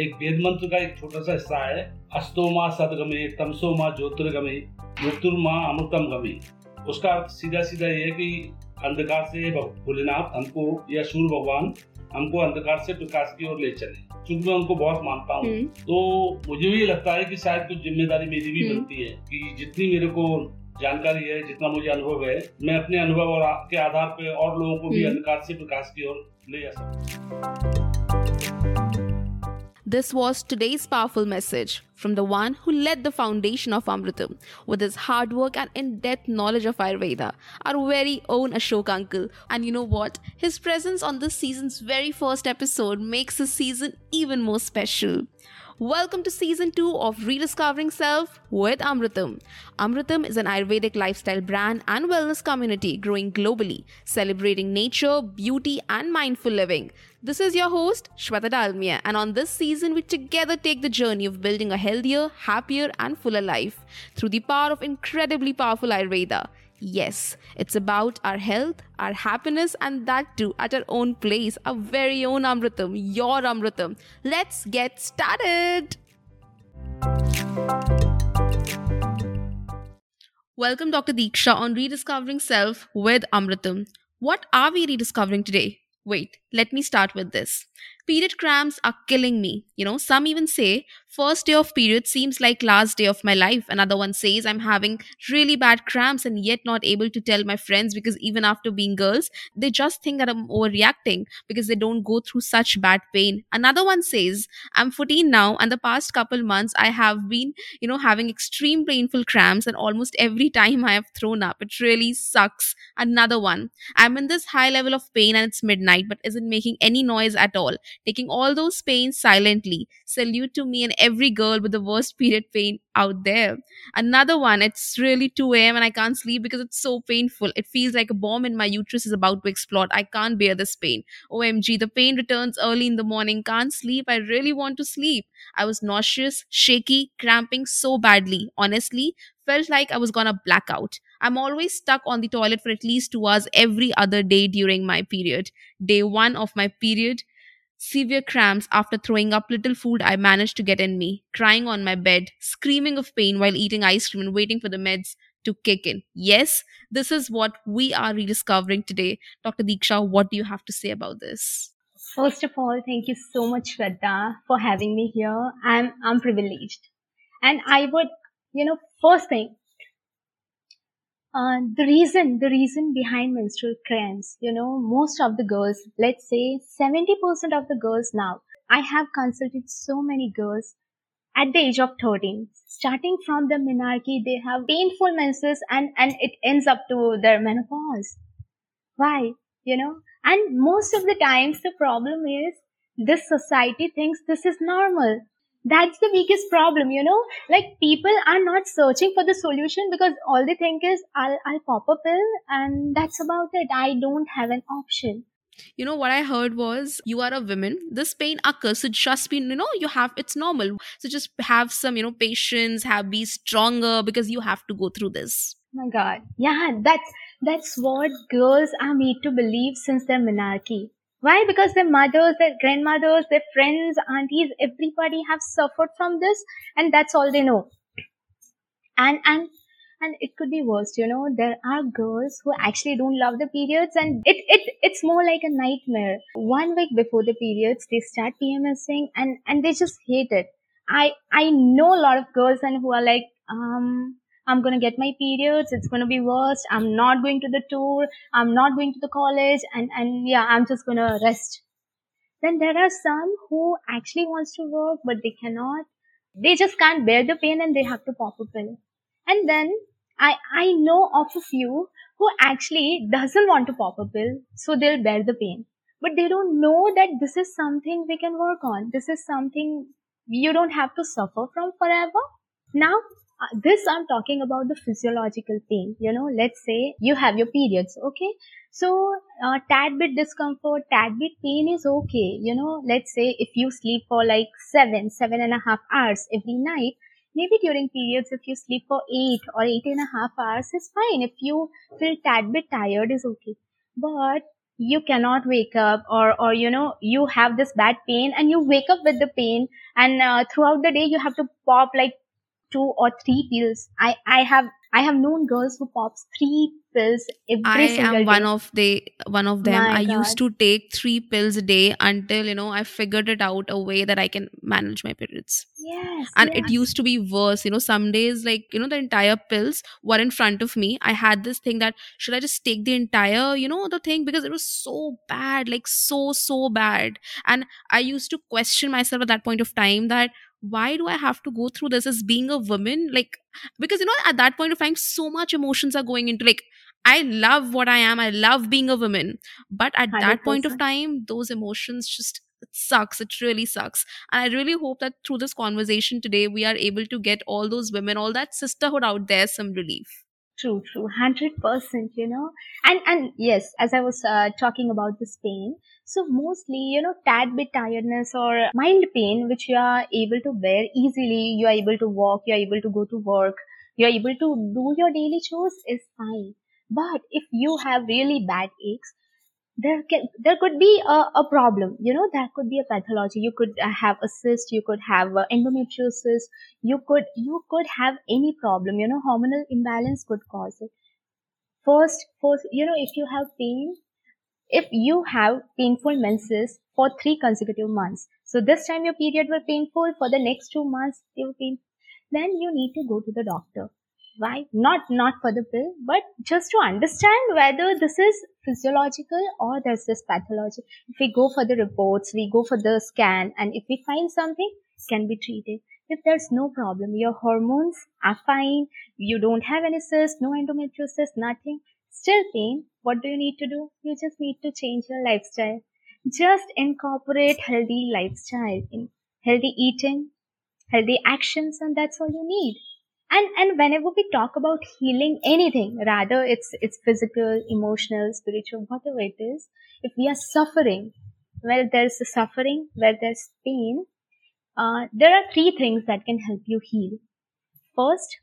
एक वेद मंत्र का एक छोटा सा हिस्सा है। अस्तोमा सदगमे तमसोमा ज्योतिर्गमे मृत्युर्मा अमृतम गमे। उसका अर्थ सीधा सीधा ये है कि अंधकार से भोलेनाथ हमको या सूर्य भगवान हमको अंधकार से प्रकाश की ओर ले चले। क्योंकि मैं उनको बहुत मानता हूँ। हम्म, तो मुझे भी लगता है कि शायद कुछ ज़िम्मेदारी मेरी भी हम्म। बनती है कि जितनी मेरे को जानकारी है जितना मुझे अनुभव है मैं अपने अनुभव और के आधार पर और लोगों को भी हम्म। अंधकार से प्रकाश की ओर ले जा सकूँ This was today's powerful message from the one who led the foundation of Amritam with his hard work and in depth knowledge of Ayurveda, our very own Ashok uncle. And you know what? His presence on this season's very first episode makes this season even more special. Welcome to season 2 of Rediscovering Self with Amritam. Amritam is an Ayurvedic lifestyle brand and wellness community growing globally, celebrating nature, beauty, and mindful living. This is your host, Shweta Dalmia, and on this season, we together take the journey of building a healthier, happier, and fuller life through the power of incredibly powerful Ayurveda. Yes, it's about our health, our happiness, and that too at our own place, our very own Amritam, your Amritam. Let's get started. Welcome, Dr. Deeksha, on Rediscovering Self with Amritam. What are we rediscovering today? Wait, let me start with this. Period cramps are killing me. You know, some even say first day of period seems like last day of my life. Another one says I'm having really bad cramps and yet not able to tell my friends because even after being girls, they just think that I'm overreacting because they don't go through such bad pain. Another one says I'm 14 now and the past couple months I have been, you know, having extreme painful cramps and almost every time I have thrown up. It really sucks. Another one I'm in this high level of pain and it's midnight, but making any noise at all. Taking all those pains silently. Salute to me and every girl with the worst period pain out there. Another one, it's really 2 a.m. and I can't sleep because it's so painful. It feels like a bomb in my uterus is about to explode. I can't bear this pain. OMG, the pain returns early in the morning. Can't sleep. I really want to sleep. I was nauseous, shaky, cramping so badly. Honestly, felt like I was gonna black out. I'm always stuck on the toilet for at least two hours every other day during my period. Day one of my period, severe cramps after throwing up little food I managed to get in me, crying on my bed, screaming of pain while eating ice cream and waiting for the meds to kick in. Yes, this is what we are rediscovering today. Dr. Deeksha, what do you have to say about this? First of all, thank you so much, Shraddha, for having me here. I'm I'm privileged, and I would, you know, first thing, uh, the reason the reason behind menstrual cramps, you know, most of the girls, let's say seventy percent of the girls now, I have consulted so many girls at the age of 13 starting from the menarche they have painful menses and and it ends up to their menopause. Why? You know and most of the times the problem is this society thinks this is normal that's the biggest problem you know like people are not searching for the solution because all they think is i'll i'll pop a pill and that's about it i don't have an option You know what I heard was you are a woman. This pain occurs, so just be you know you have it's normal. So just have some you know patience, have be stronger because you have to go through this. Oh my god yeah that's that's what girls are made to believe since their menarche why? Because their mothers their grandmothers their friends aunties everybody have suffered from this and that's all they know. And and and it could be worse you know. There are girls who actually don't love the periods and it, it it's more like a nightmare. One week before the periods they start pmsing and and they just hate it. I i know a lot of girls and who are like um I'm gonna get my periods. It's gonna be worse. I'm not going to the tour. I'm not going to the college, and and yeah, I'm just gonna rest. Then there are some who actually wants to work, but they cannot. They just can't bear the pain, and they have to pop a pill. And then I I know of a few who actually doesn't want to pop a pill, so they'll bear the pain. But they don't know that this is something we can work on. This is something you don't have to suffer from forever. Now, uh, this I'm talking about the physiological pain. You know, let's say you have your periods, okay? So, uh, tad bit discomfort, tad bit pain is okay. You know, let's say if you sleep for like seven, seven and a half hours every night, maybe during periods if you sleep for eight or eight and a half hours is fine. If you feel tad bit tired is okay. But you cannot wake up or or you know you have this bad pain and you wake up with the pain and uh, throughout the day you have to pop like two or three pills i i have i have known girls who pops three pills every I single am one day of the one of them. my I god used to take three pills a day until you know I figured it out a way that I can manage my periods. yes And it used to be worse. You know, some days like you know the entire pills were in front of me. I had this thing that should I just take the entire you know the thing because it was so bad, like so so bad. And I used to question myself at that point of time that why do I have to go through this as being a woman? Like because you know at that point of time so much emotions are going into like I love what I am. I love being a woman. But at that point of time, those emotions just it sucks. It really sucks. And I really hope that through this conversation today, we are able to get all those women, all that sisterhood out there some relief. True, true, hundred percent. You know, and and yes, as I was uh, talking about this pain, so mostly you know, tad bit tiredness or mild pain, which you are able to bear easily. You are able to walk. You are able to go to work. You are able to do your daily chores is fine. But if you have really bad aches, there can there could be a, a problem. You know, there could be a pathology. You could uh, have a cyst. You could have endometriosis you could you could have any problem you know hormonal imbalance could cause it first first you know if you have pain if you have painful menses for three consecutive months so this time your period were painful for the next two months they were pain then you need to go to the doctor why not not for the pill but just to understand whether this is physiological or there's this pathology if we go for the reports we go for the scan and if we find something can be treated. If there's no problem your hormones are fine you don't have any cyst no endometriosis nothing still pain what do you need to do? You just need to change your lifestyle. Just incorporate healthy lifestyle in healthy eating healthy actions and that's all you need and and whenever we talk about healing anything rather it's it's physical emotional spiritual whatever it is if we are suffering where there's suffering where there's pain uh, there are three things that can help you heal. First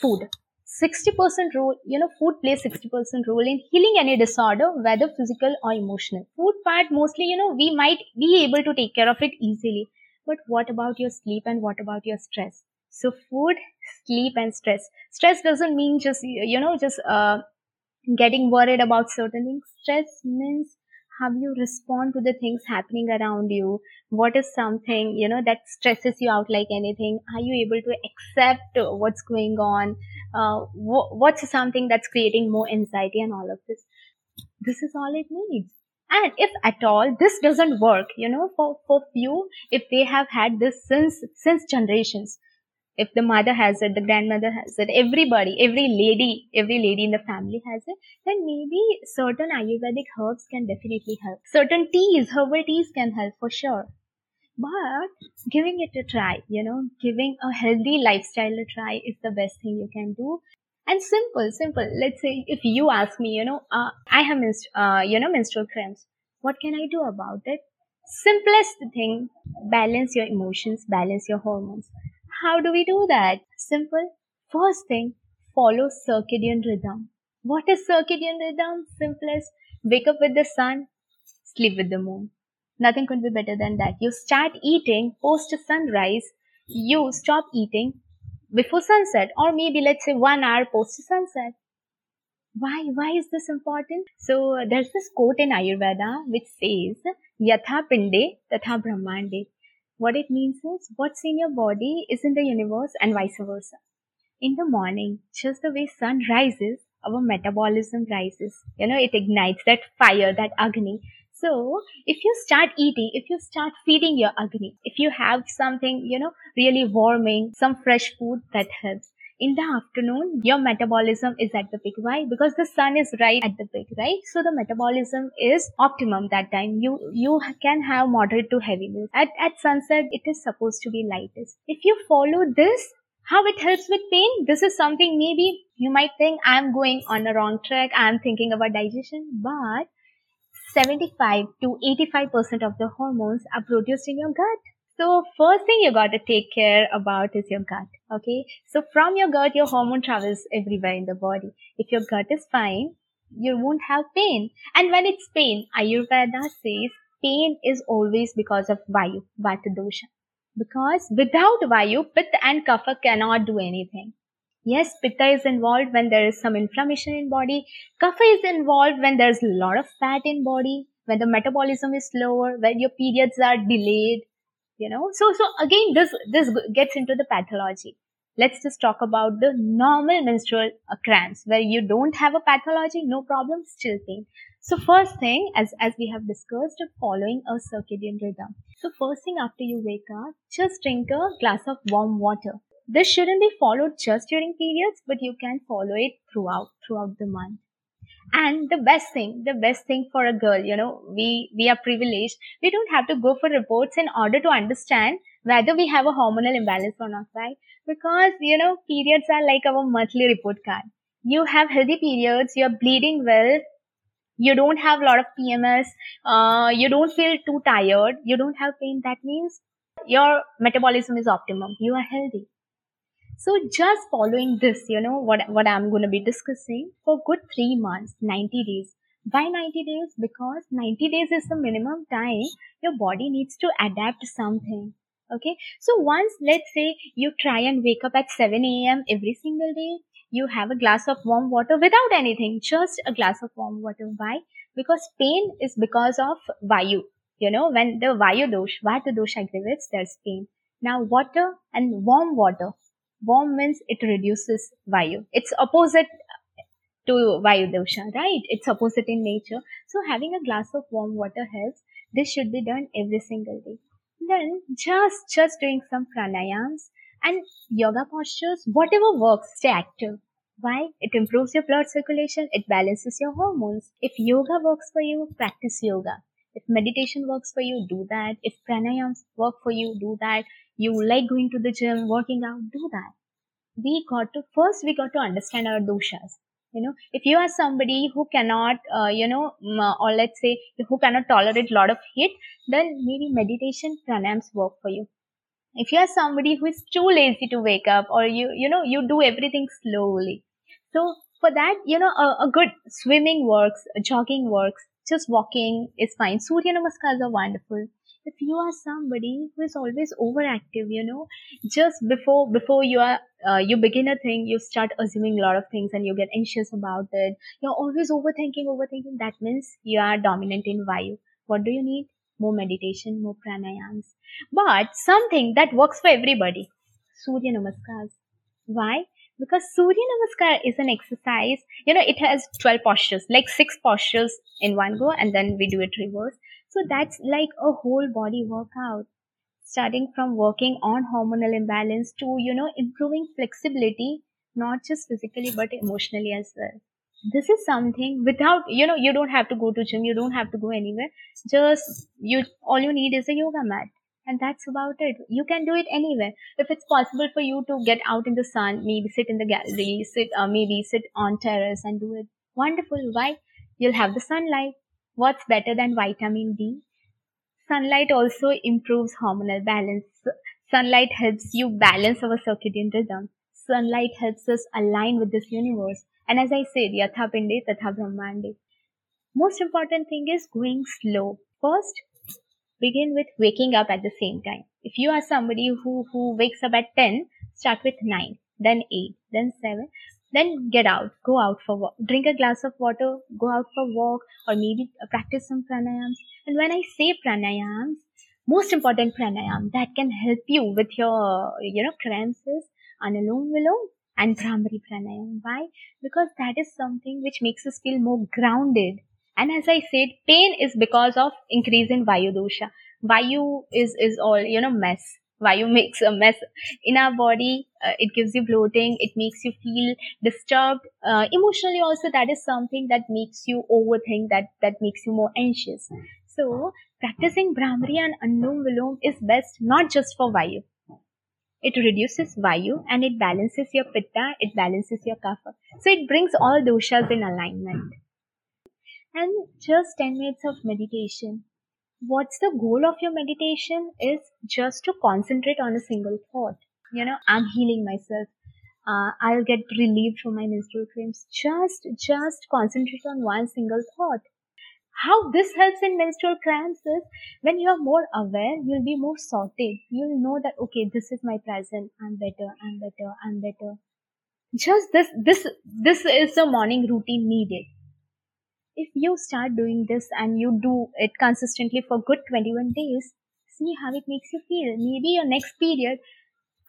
food. 60% role you know food plays 60% role in healing any disorder whether physical or emotional. Food part mostly you know we might be able to take care of it easily. But what about your sleep and what about your stress? So food sleep and stress. Stress doesn't mean just you know just uh, getting worried about certain things. Stress means how you respond to the things happening around you. What is something you know that stresses you out like anything? Are you able to accept what's going on? Uh, wh- what's something that's creating more anxiety and all of this? This is all it needs. And if at all this doesn't work you know for for few if they have had this since since generations if the mother has it the grandmother has it everybody every lady every lady in the family has it then maybe certain ayurvedic herbs can definitely help. Certain teas herbal teas can help for sure. But giving it a try you know giving a healthy lifestyle a try is the best thing you can do. And simple simple. Let's say if you ask me you know uh, i have uh, you know menstrual cramps. What can i do about it? Simplest thing balance your emotions balance your hormones how do we do that? Simple. First thing follow circadian rhythm. What is circadian rhythm? Simplest wake up with the sun sleep with the moon. Nothing could be better than that. You start eating post sunrise. You stop eating before sunset or maybe let's say one hour post sunset. Why? Why is this important? So there's this quote in ayurveda which says yatha pinde tatha brahmande what it means is what's in your body is in the universe and vice versa. In the morning just the way sun rises our metabolism rises. You know it ignites that fire that agni. So if you start eating if you start feeding your agni if you have something you know really warming some fresh food that helps in the afternoon your metabolism is at the peak. Why? Because the sun is right at the peak right? So the metabolism is optimum that time. You you can have moderate to heavy meals. At at sunset it is supposed to be lightest. If you follow this how it helps with pain? This is something maybe you might think i'm going on a wrong track. I'm thinking about digestion. But 75 to 85% of the hormones are produced in your gut. So first thing you got to take care about is your gut. Okay. So from your gut, your hormone travels everywhere in the body. If your gut is fine, you won't have pain. And when it's pain, Ayurveda says pain is always because of Vayu, Vata dosha. Because without Vayu, Pitta and Kapha cannot do anything. Yes, Pitta is involved when there is some inflammation in body. Kapha is involved when there's a lot of fat in body, when the metabolism is slower, when your periods are delayed, you know. So, so again, this, this gets into the pathology let's just talk about the normal menstrual cramps where you don't have a pathology, no problem, still pain. So first thing, as, as we have discussed, following a circadian rhythm. So first thing after you wake up, just drink a glass of warm water. This shouldn't be followed just during periods, but you can follow it throughout, throughout the month. And the best thing, the best thing for a girl, you know, we, we are privileged. We don't have to go for reports in order to understand whether we have a hormonal imbalance or not, right? Because, you know, periods are like our monthly report card. You have healthy periods, you're bleeding well, you don't have a lot of PMS, uh, you don't feel too tired, you don't have pain. That means your metabolism is optimum. You are healthy. So just following this, you know, what, what I'm going to be discussing for good three months, 90 days. Why 90 days? Because 90 days is the minimum time your body needs to adapt something. Okay. So once let's say you try and wake up at 7 a.m. every single day, you have a glass of warm water without anything, just a glass of warm water. Why? Because pain is because of Vayu. You know, when the Vayu dosh, Vata dosh aggravates, there's pain. Now water and warm water. Warm means it reduces Vayu. It's opposite to Vayu dosha, right? It's opposite in nature. So having a glass of warm water helps. This should be done every single day then just just doing some pranayams and yoga postures whatever works stay active why it improves your blood circulation it balances your hormones if yoga works for you practice yoga if meditation works for you do that. If pranayams work for you do that. You like going to the gym working out do that. We got to first we got to understand our doshas you know. If you are somebody who cannot uh, you know or let's say who cannot tolerate a lot of heat then maybe meditation pranayams work for you. If you are somebody who is too lazy to wake up or you you know you do everything slowly. So for that you know a, a good swimming works jogging works just walking is fine. Surya namaskars are wonderful. If you are somebody who is always overactive you know just before before you are uh, you begin a thing you start assuming a lot of things and you get anxious about it. You're always overthinking overthinking. That means you are dominant in vayu. What do you need? More meditation more pranayams. But something that works for everybody. Surya namaskars. Why because surya namaskar is an exercise you know it has 12 postures like six postures in one go and then we do it reverse so that's like a whole body workout. Starting from working on hormonal imbalance to, you know, improving flexibility, not just physically but emotionally as well. This is something without, you know, you don't have to go to gym, you don't have to go anywhere. Just you, all you need is a yoga mat and that's about it. You can do it anywhere. If it's possible for you to get out in the sun, maybe sit in the gallery, sit, uh, maybe sit on terrace and do it. Wonderful. Why? You'll have the sunlight. What's better than vitamin D? Sunlight also improves hormonal balance. Sunlight helps you balance our circadian rhythm. Sunlight helps us align with this universe. And as I said, Yatha Pinde Tatha Brahmande. Most important thing is going slow. First, begin with waking up at the same time. If you are somebody who, who wakes up at 10, start with 9, then 8, then 7. Then get out, go out for walk, drink a glass of water, go out for walk, or maybe uh, practice some pranayams. And when I say pranayams, most important pranayam that can help you with your, you know, cramps Anulom Vilom and Bhramari pranayam. Why? Because that is something which makes us feel more grounded. And as I said, pain is because of increase in Vayu dosha. Vayu is, is all, you know, mess. Vayu makes a mess in our body. Uh, it gives you bloating. It makes you feel disturbed. Uh, emotionally also, that is something that makes you overthink, that, that makes you more anxious. So, practicing Bhramari and Anulom Vilom is best not just for Vayu. It reduces Vayu and it balances your Pitta, it balances your Kapha. So, it brings all doshas in alignment. And just 10 minutes of meditation what's the goal of your meditation is just to concentrate on a single thought. You know, I'm healing myself. uh, I'll get relieved from my menstrual cramps. Just, just concentrate on one single thought. How this helps in menstrual cramps is when you are more aware, you'll be more sorted. You'll know that, okay, this is my present. I'm better. I'm better. I'm better. Just this, this, this is the morning routine needed. If you start doing this and you do it consistently for good 21 days, see how it makes you feel. Maybe your next period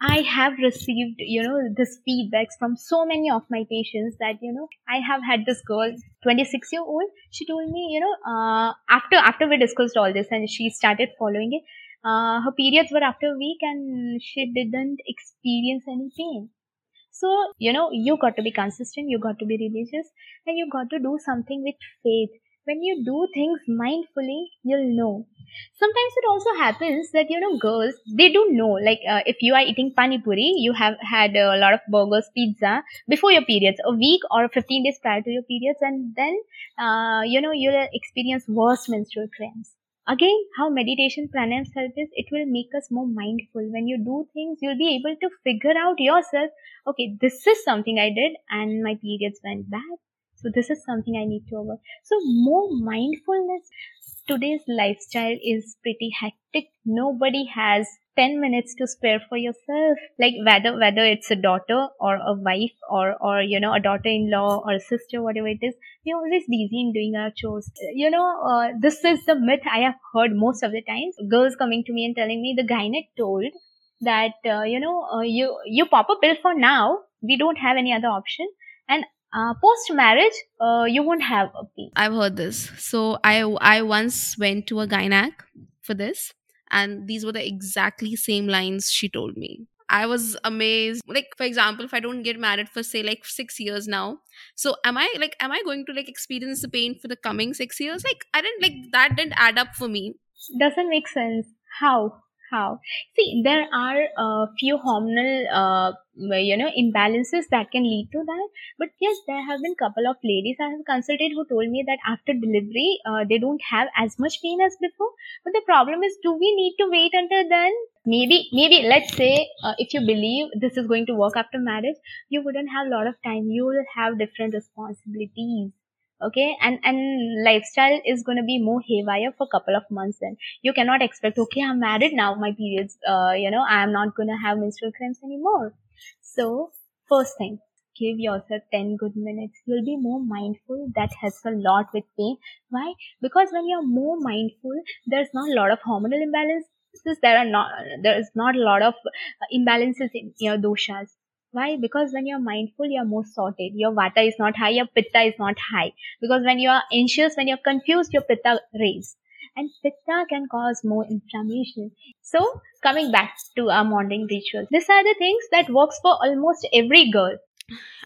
I have received, you know, this feedbacks from so many of my patients that, you know, I have had this girl, 26 year old. She told me, you know, uh, after, after we discussed all this and she started following it, uh, her periods were after a week and she didn't experience any pain. So, you know, you got to be consistent, you got to be religious, and you got to do something with faith. When you do things mindfully, you'll know. Sometimes it also happens that you know girls they do know. Like uh, if you are eating pani puri you have had a lot of burgers pizza before your periods a week or 15 days prior to your periods and then uh, you know you'll experience worse menstrual cramps again how meditation pranayams help is it will make us more mindful. When you do things you'll be able to figure out yourself okay this is something i did and my periods went bad. So this is something i need to avoid. So more mindfulness. Today's lifestyle is pretty hectic. Nobody has 10 minutes to spare for yourself. Like whether, whether it's a daughter or a wife or, or, you know, a daughter-in-law or a sister, whatever it is, we're always busy in doing our chores. You know, uh, this is the myth I have heard most of the times. Girls coming to me and telling me the gynec told that, uh, you know, uh, you, you pop a pill for now. We don't have any other option. And uh, post marriage uh, you won't have a pain i've heard this so i i once went to a gynac for this and these were the exactly same lines she told me. I was amazed. Like for example if i don't get married for say like 6 years now so am i like am i going to like experience the pain for the coming 6 years? Like i didn't like that didn't add up for me. Doesn't make sense. How how? See there are a few hormonal uh, you know imbalances that can lead to that. But yes there have been couple of ladies i have consulted who told me that after delivery uh, they don't have as much pain as before. But the problem is do we need to wait until then? Maybe maybe let's say uh, if you believe this is going to work after marriage you wouldn't have a lot of time. You will have different responsibilities okay? And and lifestyle is going to be more haywire for a couple of months then. You cannot expect okay i'm married now my periods uh, you know i'm not going to have menstrual cramps anymore. So first thing give yourself 10 good minutes. You'll be more mindful. That helps a lot with pain. Why? Because when you're more mindful there's not a lot of hormonal imbalances. There are not there is not a lot of imbalances in your doshas why? Because when you're mindful, you're more sorted. Your vata is not high, your pitta is not high. Because when you're anxious, when you're confused, your pitta raise. And pitta can cause more inflammation. So, coming back to our morning ritual, these are the things that works for almost every girl.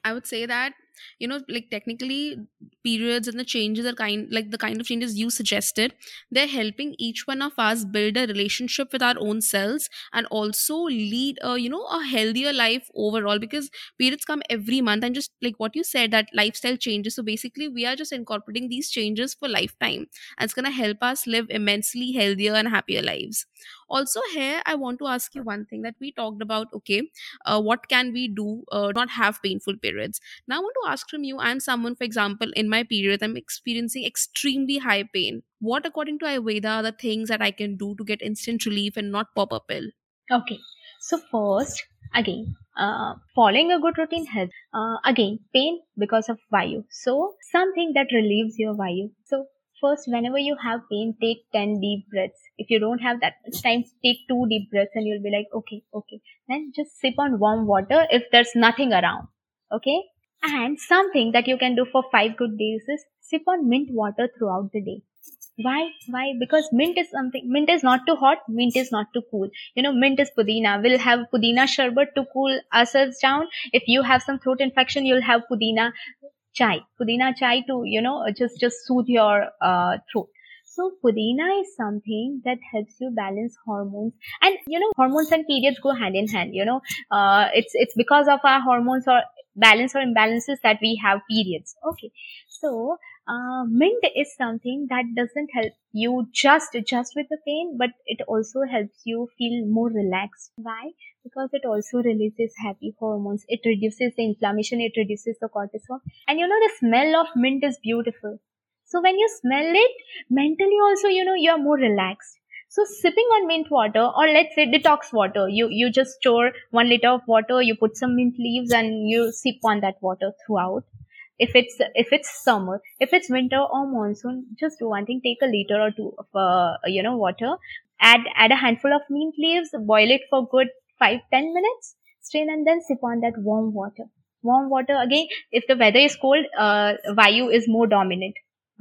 I would say that you know like technically periods and the changes are kind like the kind of changes you suggested they're helping each one of us build a relationship with our own selves and also lead a you know a healthier life overall because periods come every month and just like what you said that lifestyle changes. So basically we are just incorporating these changes for lifetime and it's going to help us live immensely healthier and happier lives also here i want to ask you one thing that we talked about okay uh, what can we do uh, not have painful periods. Now i want to ask from you i'm someone for example in my period i'm experiencing extremely high pain. What according to ayurveda are the things that i can do to get instant relief and not pop a pill? Okay. So first again uh, following a good routine helps. Uh, again pain because of vayu. So something that relieves your vayu. So first whenever you have pain take 10 deep breaths if you don't have that much time take two deep breaths and you'll be like okay okay. Then just sip on warm water if there's nothing around okay? And something that you can do for five good days is sip on mint water throughout the day. Why? Why? Because mint is something mint is not too hot mint is not too cool. You know mint is pudina. We'll have pudina sherbet to cool ourselves down. If you have some throat infection you'll have pudina chai. Pudina chai to you know just just soothe your uh, throat so pudina is something that helps you balance hormones. And you know hormones and periods go hand in hand you know. Uh, it's it's because of our hormones or balance or imbalances that we have periods. Okay. So uh, mint is something that doesn't help you just just with the pain but it also helps you feel more relaxed. Why? Because it also releases happy hormones. It reduces the inflammation. It reduces the cortisol. And you know the smell of mint is beautiful so when you smell it mentally also you know you're more relaxed. So sipping on mint water or let's say detox water you you just store 1 liter of water you put some mint leaves and you sip on that water throughout. If it's if it's summer if it's winter or monsoon just one thing take a liter or two of uh, you know water. Add add a handful of mint leaves boil it for good five ten minutes strain and then sip on that warm water. Warm water again if the weather is cold uh, vayu is more dominant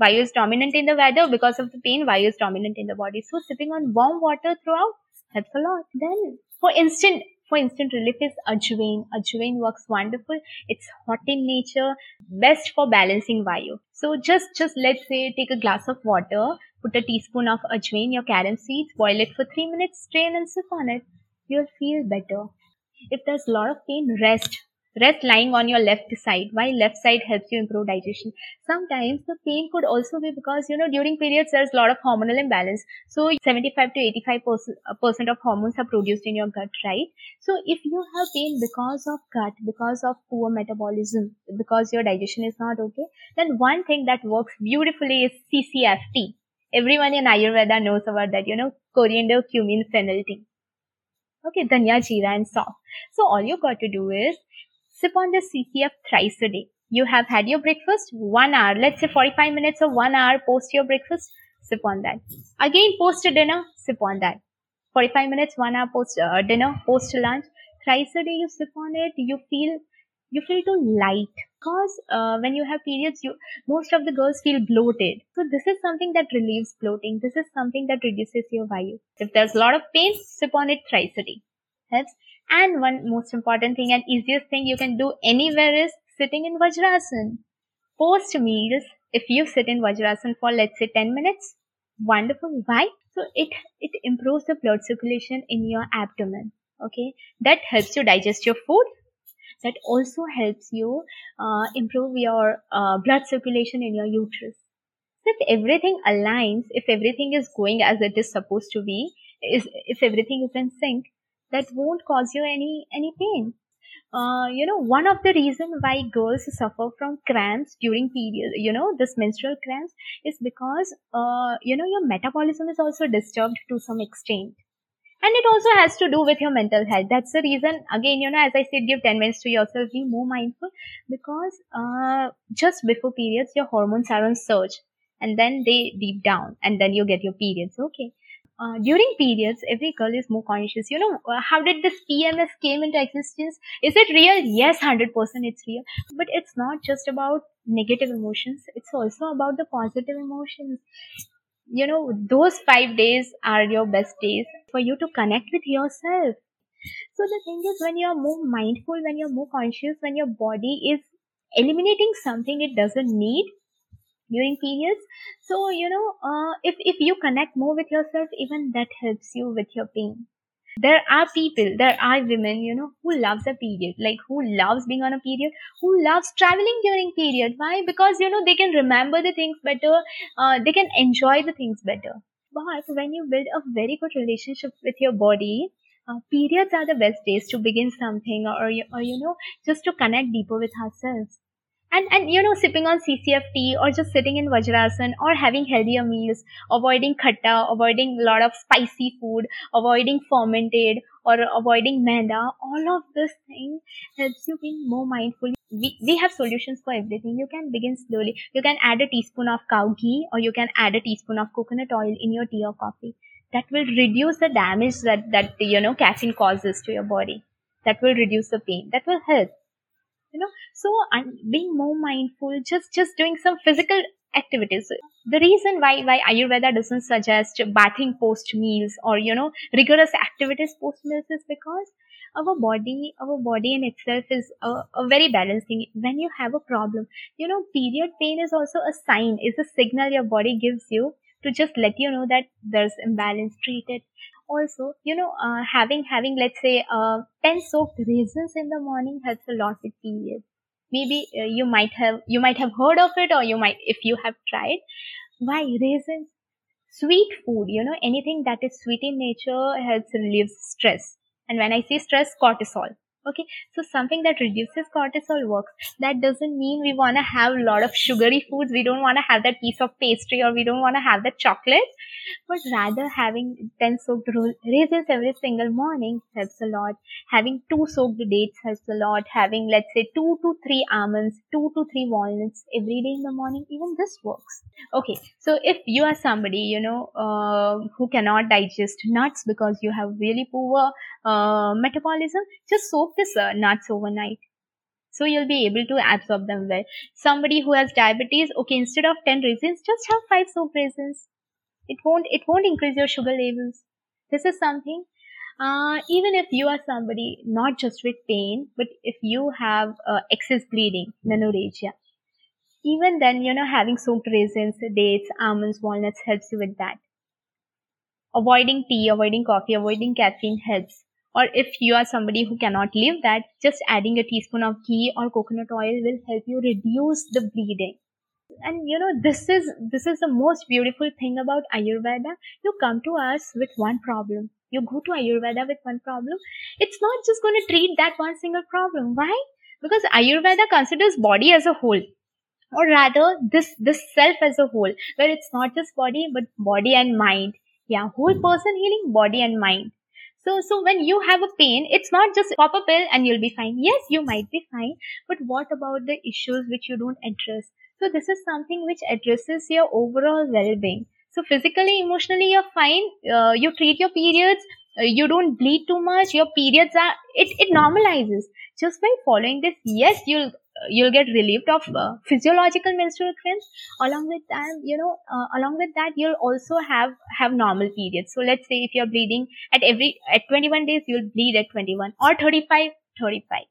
vayu is dominant in the weather because of the pain vayu is dominant in the body so sipping on warm water throughout helps a lot then for instant for instant relief is Ajwain. Ajwain works wonderful. It's hot in nature, best for balancing vayu. So just, just let's say take a glass of water, put a teaspoon of Ajwain, your carom seeds, boil it for three minutes, strain and sip on it. You'll feel better. If there's a lot of pain, rest. Rest lying on your left side. Why left side helps you improve digestion. Sometimes the pain could also be because, you know, during periods there's a lot of hormonal imbalance. So 75 to 85 uh, percent of hormones are produced in your gut, right? So if you have pain because of gut, because of poor metabolism, because your digestion is not okay, then one thing that works beautifully is CCFT. Everyone in Ayurveda knows about that, you know, coriander, cumin, fennel tea. Okay, dhania, jeera and saunf. So all you got to do is Sip on the CCF thrice a day. You have had your breakfast, one hour, let's say 45 minutes or one hour post your breakfast, sip on that. Again, post dinner, sip on that. 45 minutes, one hour post uh, dinner, post lunch, thrice a day you sip on it, you feel you feel too light. Because uh, when you have periods you most of the girls feel bloated. So this is something that relieves bloating. This is something that reduces your vayu if there's a lot of pain sip on it thrice a day. Helps and one most important thing and easiest thing you can do anywhere is sitting in Vajrasan. Post meals, if you sit in Vajrasan for let's say 10 minutes, wonderful. Why? So it, it improves the blood circulation in your abdomen. Okay. That helps you digest your food. That also helps you uh, improve your uh, blood circulation in your uterus. So if everything aligns, if everything is going as it is supposed to be, is if everything is in sync, that won't cause you any any pain. Uh, you know one of the reason why girls suffer from cramps during period you know this menstrual cramps is because uh, you know your metabolism is also disturbed to some extent. And it also has to do with your mental health. That's the reason again you know as i said give 10 minutes to yourself be more mindful because uh, just before periods your hormones are on surge and then they deep down and then you get your periods. Okay uh, during periods, every girl is more conscious. You know, uh, how did this PMS came into existence? Is it real? Yes, 100% it's real. But it's not just about negative emotions. It's also about the positive emotions. You know, those five days are your best days for you to connect with yourself. So the thing is, when you're more mindful, when you're more conscious, when your body is eliminating something it doesn't need, during periods. So you know uh, if if you connect more with yourself even that helps you with your pain. There are people there are women you know who loves a period like who loves being on a period who loves traveling during period. Why? Because you know they can remember the things better uh, they can enjoy the things better. But when you build a very good relationship with your body uh, periods are the best days to begin something or, or you know just to connect deeper with ourselves and and you know sipping on ccft or just sitting in vajrasan or having healthier meals avoiding khatta avoiding a lot of spicy food avoiding fermented or avoiding maida all of this thing helps you being more mindful. We, we have solutions for everything. You can begin slowly. You can add a teaspoon of cow ghee or you can add a teaspoon of coconut oil in your tea or coffee. That will reduce the damage that that you know caffeine causes to your body. That will reduce the pain. That will help you know. So and being more mindful just just doing some physical activities. The reason why why ayurveda doesn't suggest bathing post meals or you know rigorous activities post meals is because our body our body in itself is a, a very balanced thing. When you have a problem you know period pain is also a sign is a signal your body gives you to just let you know that there's imbalance treat it also you know uh, having having let's say uh, 10 soaked raisins in the morning helps a lot with periods maybe uh, you might have you might have heard of it or you might if you have tried. Why? Raisins sweet food you know anything that is sweet in nature helps relieve stress. And when i say stress cortisol okay so something that reduces cortisol works that doesn't mean we want to have a lot of sugary foods we don't want to have that piece of pastry or we don't want to have that chocolate but rather having 10 soaked raisins every single morning helps a lot. Having two soaked dates helps a lot. Having, let's say, two to three almonds, two to three walnuts every day in the morning, even this works. Okay, so if you are somebody, you know, uh, who cannot digest nuts because you have really poor uh, metabolism, just soak this uh, nuts overnight. So you'll be able to absorb them well. Somebody who has diabetes okay instead of 10 raisins just have 5 soaked raisins it won't it won't increase your sugar levels. This is something uh, even if you are somebody not just with pain but if you have uh, excess bleeding menorrhagia even then you know having soaked raisins dates almonds walnuts helps you with that. Avoiding tea avoiding coffee avoiding caffeine helps or if you are somebody who cannot live that just adding a teaspoon of ghee or coconut oil will help you reduce the bleeding. And you know this is this is the most beautiful thing about ayurveda. You come to us with one problem. You go to ayurveda with one problem. It's not just going to treat that one single problem. Why? Because ayurveda considers body as a whole. Or rather this this self as a whole. Where it's not just body but body and mind. Yeah whole person healing body and mind so, so when you have a pain, it's not just pop a pill and you'll be fine. Yes, you might be fine, but what about the issues which you don't address? So this is something which addresses your overall well-being. So physically, emotionally, you're fine. Uh, you treat your periods. Uh, you don't bleed too much. Your periods are it it normalizes just by following this. Yes, you'll you'll get relieved of uh, physiological menstrual cramps. Along with that, you know, uh, along with that, you'll also have have normal periods. So let's say if you're bleeding at every at 21 days, you'll bleed at 21 or 35, 35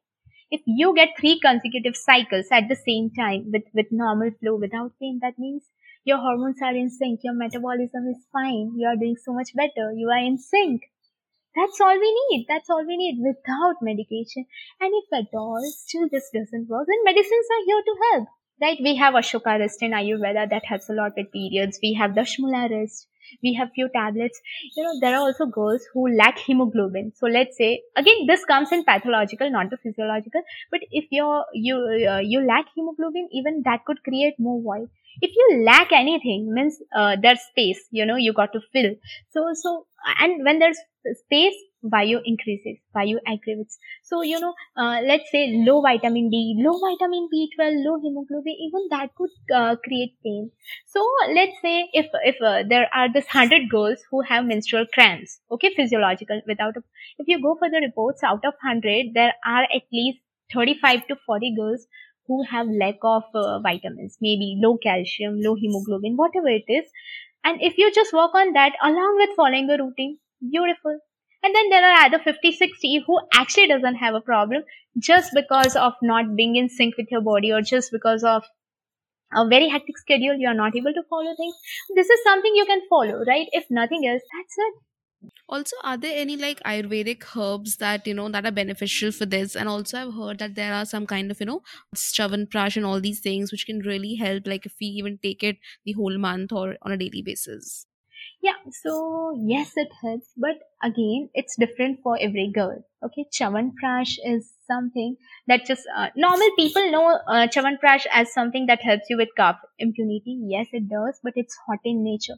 if you get three consecutive cycles at the same time with, with normal flow without pain, that means your hormones are in sync, your metabolism is fine, you are doing so much better, you are in sync. That's all we need. That's all we need without medication. And if at all still this doesn't work, then medicines are here to help. Right? We have Ashokarist in Ayurveda that helps a lot with periods. We have Dashmularist we have few tablets. You know there are also girls who lack hemoglobin. So let's say again this comes in pathological not the physiological but if you're you uh, you lack hemoglobin even that could create more void. If you lack anything means uh, there's space you know you got to fill. So so and when there's space vayu increases vayu aggravates. So you know uh, let's say low vitamin d low vitamin b12 low hemoglobin even that could uh, create pain. So let's say if if uh, there are this 100 girls who have menstrual cramps okay physiological without a, if you go for the reports out of 100 there are at least 35 to 40 girls who have lack of uh, vitamins maybe low calcium low hemoglobin whatever it is. And if you just work on that along with following a routine beautiful. And then there are other 50 60 who actually doesn't have a problem just because of not being in sync with your body or just because of a very hectic schedule you are not able to follow things this is something you can follow right? If nothing else that's it. Also are there any like ayurvedic herbs that you know that are beneficial for this? And also i've heard that there are some kind of you know prash and all these things which can really help like if we even take it the whole month or on a daily basis yeah, so yes, it helps, but again, it's different for every girl. Okay, Prash is something that just uh, normal people know uh, Prash as something that helps you with cough immunity. Yes, it does, but it's hot in nature.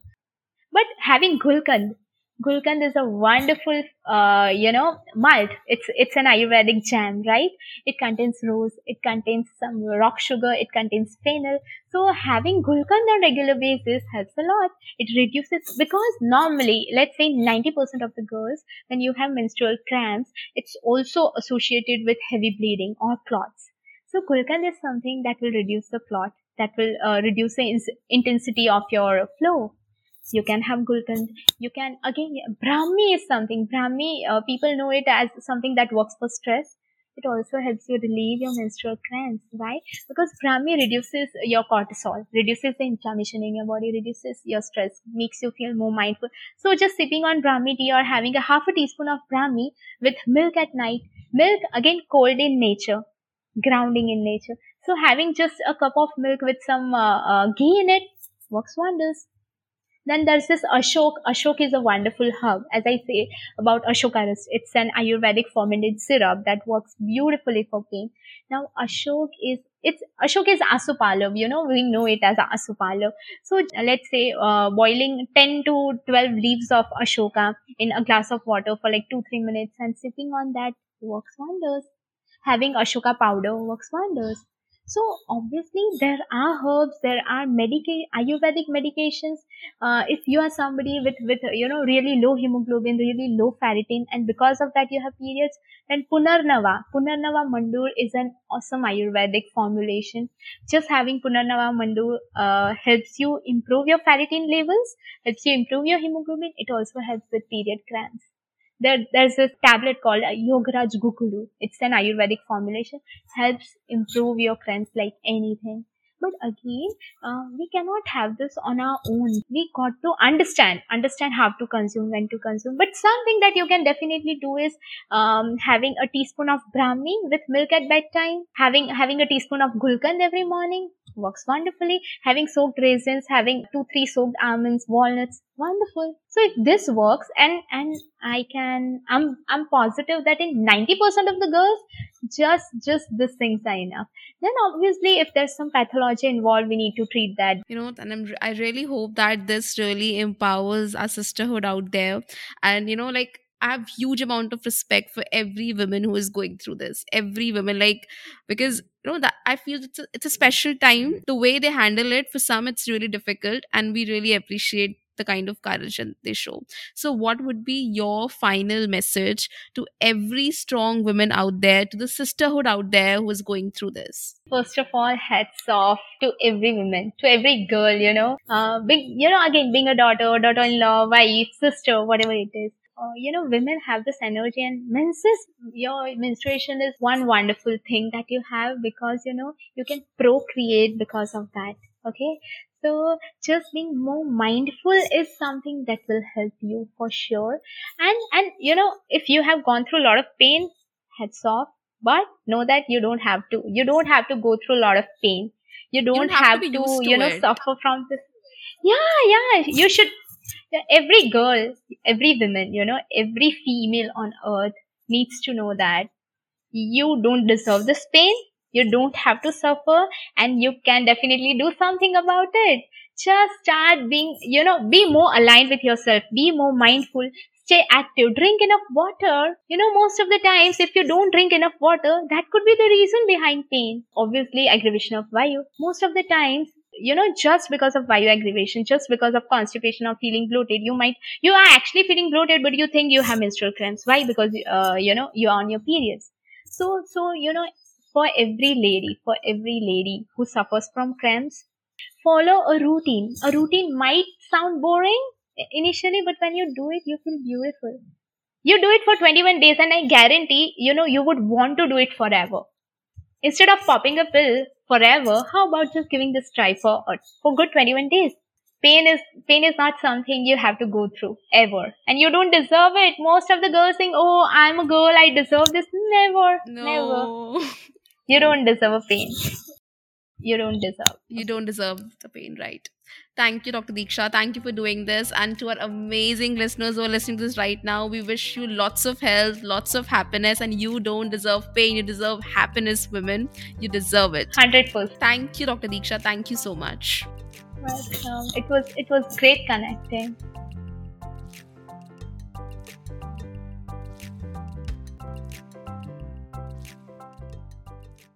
But having Gulkand, Gulkand is a wonderful, uh, you know, malt. It's it's an Ayurvedic jam, right? It contains rose, it contains some rock sugar, it contains fennel. So having Gulkand on a regular basis helps a lot. It reduces because normally, let's say 90% of the girls, when you have menstrual cramps, it's also associated with heavy bleeding or clots. So Gulkand is something that will reduce the clot, that will uh, reduce the in- intensity of your flow you can have gulkand. You can again brahmi is something. Brahmi uh, people know it as something that works for stress. It also helps you relieve your menstrual cramps why because brahmi reduces your cortisol reduces the inflammation in your body reduces your stress makes you feel more mindful. So just sipping on brahmi tea or having a half a teaspoon of brahmi with milk at night. Milk again cold in nature grounding in nature. So having just a cup of milk with some uh, uh, ghee in it works wonders. Then there's this Ashok. Ashok is a wonderful herb. As I say about Ashokarist, it's an Ayurvedic fermented syrup that works beautifully for pain. Now Ashok is it's Ashok is Asupalam. You know we know it as Asupalam. So let's say uh, boiling 10 to 12 leaves of Ashoka in a glass of water for like two three minutes and sipping on that works wonders. Having Ashoka powder works wonders. So obviously there are herbs, there are medica- Ayurvedic medications. Uh, if you are somebody with, with, you know, really low hemoglobin, really low ferritin, and because of that you have periods, then Punarnava, Punarnava Mandur is an awesome Ayurvedic formulation. Just having Punarnava Mandur, uh, helps you improve your ferritin levels, helps you improve your hemoglobin. It also helps with period cramps there, there's this tablet called Yogaraj Guggulu. It's an Ayurvedic formulation. Helps improve your cleanse like anything. But again, uh, we cannot have this on our own. We got to understand, understand how to consume, when to consume. But something that you can definitely do is um, having a teaspoon of Brahmi with milk at bedtime, having having a teaspoon of Gulkand every morning, works wonderfully. Having soaked raisins, having two, three soaked almonds, walnuts, wonderful. So if this works and, and I can, I'm, I'm positive that in 90% of the girls, just, just these things are enough. Then obviously if there's some pathology involved, we need to treat that. You know, and I'm, I really hope that this really empowers our sisterhood out there. And, you know, like, I have huge amount of respect for every woman who is going through this. Every woman, like because you know that I feel it's a, it's a special time. The way they handle it, for some it's really difficult, and we really appreciate the kind of courage they show. So, what would be your final message to every strong woman out there, to the sisterhood out there who is going through this? First of all, hats off to every woman, to every girl, you know. Uh, being, you know, again, being a daughter, daughter-in-law, wife, sister, whatever it is uh, you know, women have this energy and menses, your menstruation is one wonderful thing that you have because, you know, you can procreate because of that. Okay. So just being more mindful is something that will help you for sure. And, and, you know, if you have gone through a lot of pain, heads off, but know that you don't have to, you don't have to go through a lot of pain. You don't, don't have, have, to, to, to you know, it. suffer from this. Yeah, yeah. You should, every girl, every woman, you know, every female on earth needs to know that you don't deserve this pain. You don't have to suffer and you can definitely do something about it. Just start being, you know, be more aligned with yourself. Be more mindful. Stay active. Drink enough water. You know, most of the times, if you don't drink enough water, that could be the reason behind pain. Obviously, aggravation of vayu. Most of the times, you know, just because of vayu aggravation, just because of constipation or feeling bloated, you might, you are actually feeling bloated, but you think you have menstrual cramps. Why? Because, uh, you know, you're on your periods. So, so, you know, for every lady, for every lady who suffers from cramps, follow a routine. A routine might sound boring initially, but when you do it, you feel beautiful. You do it for 21 days and I guarantee, you know, you would want to do it forever. Instead of popping a pill forever, how about just giving this try for, uh, for good 21 days? Pain is, pain is not something you have to go through ever. And you don't deserve it. Most of the girls think, oh, I'm a girl, I deserve this. Never, No. never. You don't deserve a pain. You don't deserve. you don't deserve the pain, right? Thank you, Dr. Deeksha. Thank you for doing this. And to our amazing listeners who are listening to this right now, we wish you lots of health, lots of happiness, and you don't deserve pain. You deserve happiness, women. You deserve it. 100%. Thank you, Dr. Deeksha. Thank you so much. Welcome. It was, it was great connecting.